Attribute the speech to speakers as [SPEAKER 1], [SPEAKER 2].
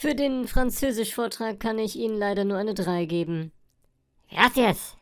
[SPEAKER 1] Für den Französisch-Vortrag kann ich Ihnen leider nur eine 3 geben.
[SPEAKER 2] Gracias.